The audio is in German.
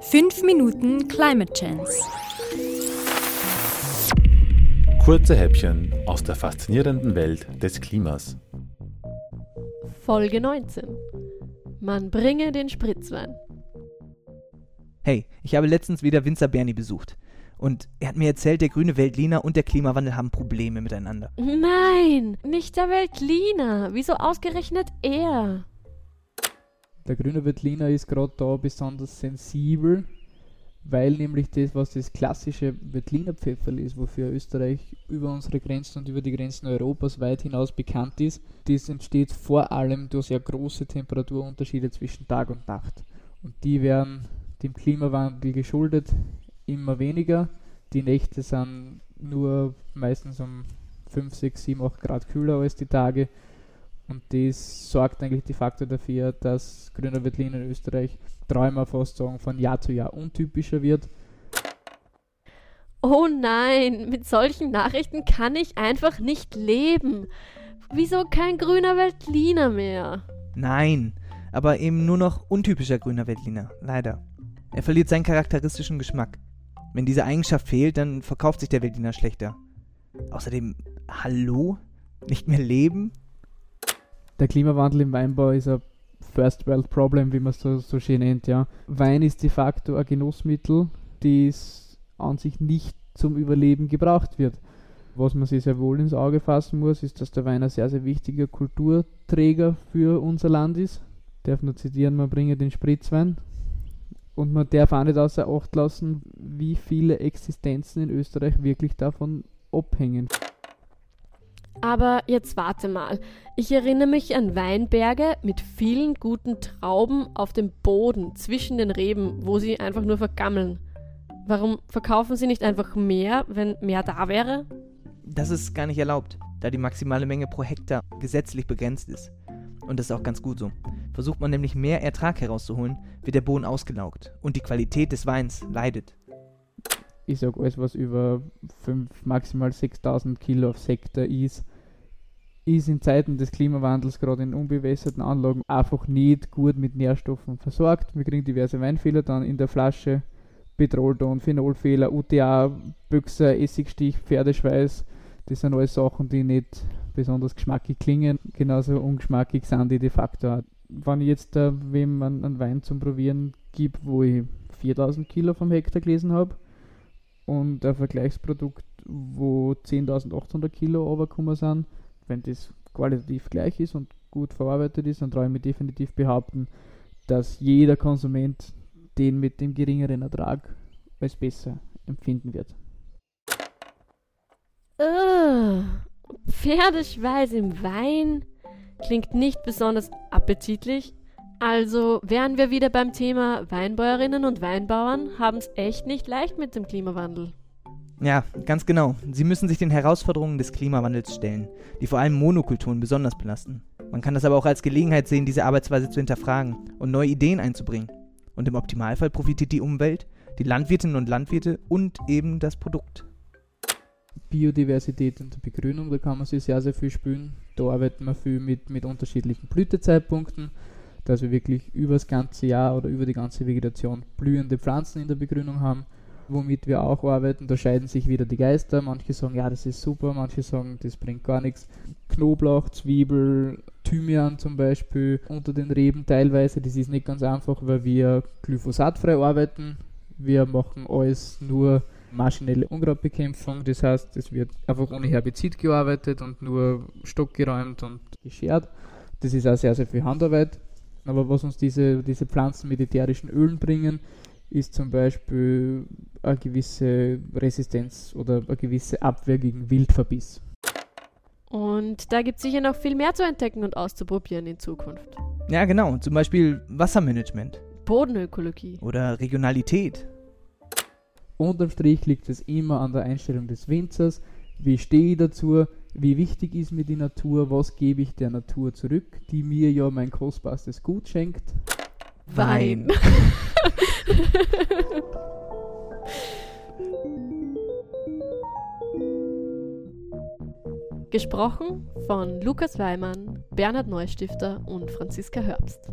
5 Minuten Climate Chance. Kurze Häppchen aus der faszinierenden Welt des Klimas. Folge 19. Man bringe den Spritzwein. Hey, ich habe letztens wieder Winzer Bernie besucht. Und er hat mir erzählt, der grüne Weltliner und der Klimawandel haben Probleme miteinander. Nein, nicht der Weltliner. Wieso ausgerechnet er? Der grüne Veltliner ist gerade da besonders sensibel, weil nämlich das, was das klassische Veltliner Pfefferl ist, wofür Österreich über unsere Grenzen und über die Grenzen Europas weit hinaus bekannt ist, das entsteht vor allem durch sehr große Temperaturunterschiede zwischen Tag und Nacht. Und die werden dem Klimawandel geschuldet immer weniger. Die Nächte sind nur meistens um 5, 6, 7, 8 Grad kühler als die Tage. Und das sorgt eigentlich de facto dafür, dass grüner Veltliner in Österreich fast sagen, von Jahr zu Jahr untypischer wird. Oh nein, mit solchen Nachrichten kann ich einfach nicht leben. Wieso kein grüner Veltliner mehr? Nein, aber eben nur noch untypischer grüner Veltliner, leider. Er verliert seinen charakteristischen Geschmack. Wenn diese Eigenschaft fehlt, dann verkauft sich der Veltliner schlechter. Außerdem, hallo? Nicht mehr leben? Der Klimawandel im Weinbau ist ein First World Problem, wie man es so, so schön nennt, ja. Wein ist de facto ein Genussmittel, das an sich nicht zum Überleben gebraucht wird. Was man sich sehr wohl ins Auge fassen muss, ist, dass der Wein ein sehr, sehr wichtiger Kulturträger für unser Land ist. Ich darf nur zitieren, man bringe den Spritzwein. Und man darf auch nicht außer Acht lassen, wie viele Existenzen in Österreich wirklich davon abhängen. Aber jetzt warte mal. Ich erinnere mich an Weinberge mit vielen guten Trauben auf dem Boden zwischen den Reben, wo sie einfach nur vergammeln. Warum verkaufen sie nicht einfach mehr, wenn mehr da wäre? Das ist gar nicht erlaubt, da die maximale Menge pro Hektar gesetzlich begrenzt ist. Und das ist auch ganz gut so. Versucht man nämlich mehr Ertrag herauszuholen, wird der Boden ausgelaugt und die Qualität des Weins leidet. Ich sage, alles, was über 5, maximal 6000 Kilo auf Hektar ist, ist in Zeiten des Klimawandels, gerade in unbewässerten Anlagen, einfach nicht gut mit Nährstoffen versorgt. Wir kriegen diverse Weinfehler dann in der Flasche, Petrolton, Phenolfehler, UTA, Büchser, Essigstich, Pferdeschweiß. Das sind alles Sachen, die nicht besonders geschmackig klingen, genauso ungeschmackig sind die de facto. Wenn ich jetzt äh, wem einen Wein zum Probieren gebe, wo ich 4000 Kilo vom Hektar gelesen habe, und ein Vergleichsprodukt, wo 10.800 Kilo runtergekommen sind, wenn das qualitativ gleich ist und gut verarbeitet ist, dann traue ich mir definitiv behaupten, dass jeder Konsument den mit dem geringeren Ertrag als besser empfinden wird. Pferdeschweiß im Wein klingt nicht besonders appetitlich. Also wären wir wieder beim Thema Weinbäuerinnen und Weinbauern haben es echt nicht leicht mit dem Klimawandel. Ja, ganz genau. Sie müssen sich den Herausforderungen des Klimawandels stellen, die vor allem Monokulturen besonders belasten. Man kann das aber auch als Gelegenheit sehen, diese Arbeitsweise zu hinterfragen und neue Ideen einzubringen. Und im Optimalfall profitiert die Umwelt, die Landwirtinnen und Landwirte und eben das Produkt. Biodiversität und Begrünung, da kann man sich sehr, sehr viel spülen. Da arbeiten wir viel mit, mit unterschiedlichen Blütezeitpunkten, dass wir wirklich über das ganze Jahr oder über die ganze Vegetation blühende Pflanzen in der Begrünung haben womit wir auch arbeiten. Da scheiden sich wieder die Geister. Manche sagen, ja, das ist super, manche sagen, das bringt gar nichts. Knoblauch, Zwiebel, Thymian zum Beispiel unter den Reben teilweise. Das ist nicht ganz einfach, weil wir glyphosatfrei arbeiten. Wir machen alles nur maschinelle Unkrautbekämpfung. Das heißt, es wird einfach ohne Herbizid gearbeitet und nur stockgeräumt und geschert. Das ist auch sehr, sehr viel Handarbeit. Aber was uns diese, diese Pflanzen mit ätherischen Ölen bringen, ist zum Beispiel eine gewisse Resistenz oder eine gewisse Abwehr gegen Wildverbiss. Und da gibt es sicher noch viel mehr zu entdecken und auszuprobieren in Zukunft. Ja, genau. Zum Beispiel Wassermanagement. Bodenökologie. Oder Regionalität. Unterm Strich liegt es immer an der Einstellung des Winzers. Wie stehe ich dazu? Wie wichtig ist mir die Natur? Was gebe ich der Natur zurück, die mir ja mein kostbarstes Gut schenkt? Wein. Gesprochen von Lukas Weimann, Bernhard Neustifter und Franziska Herbst.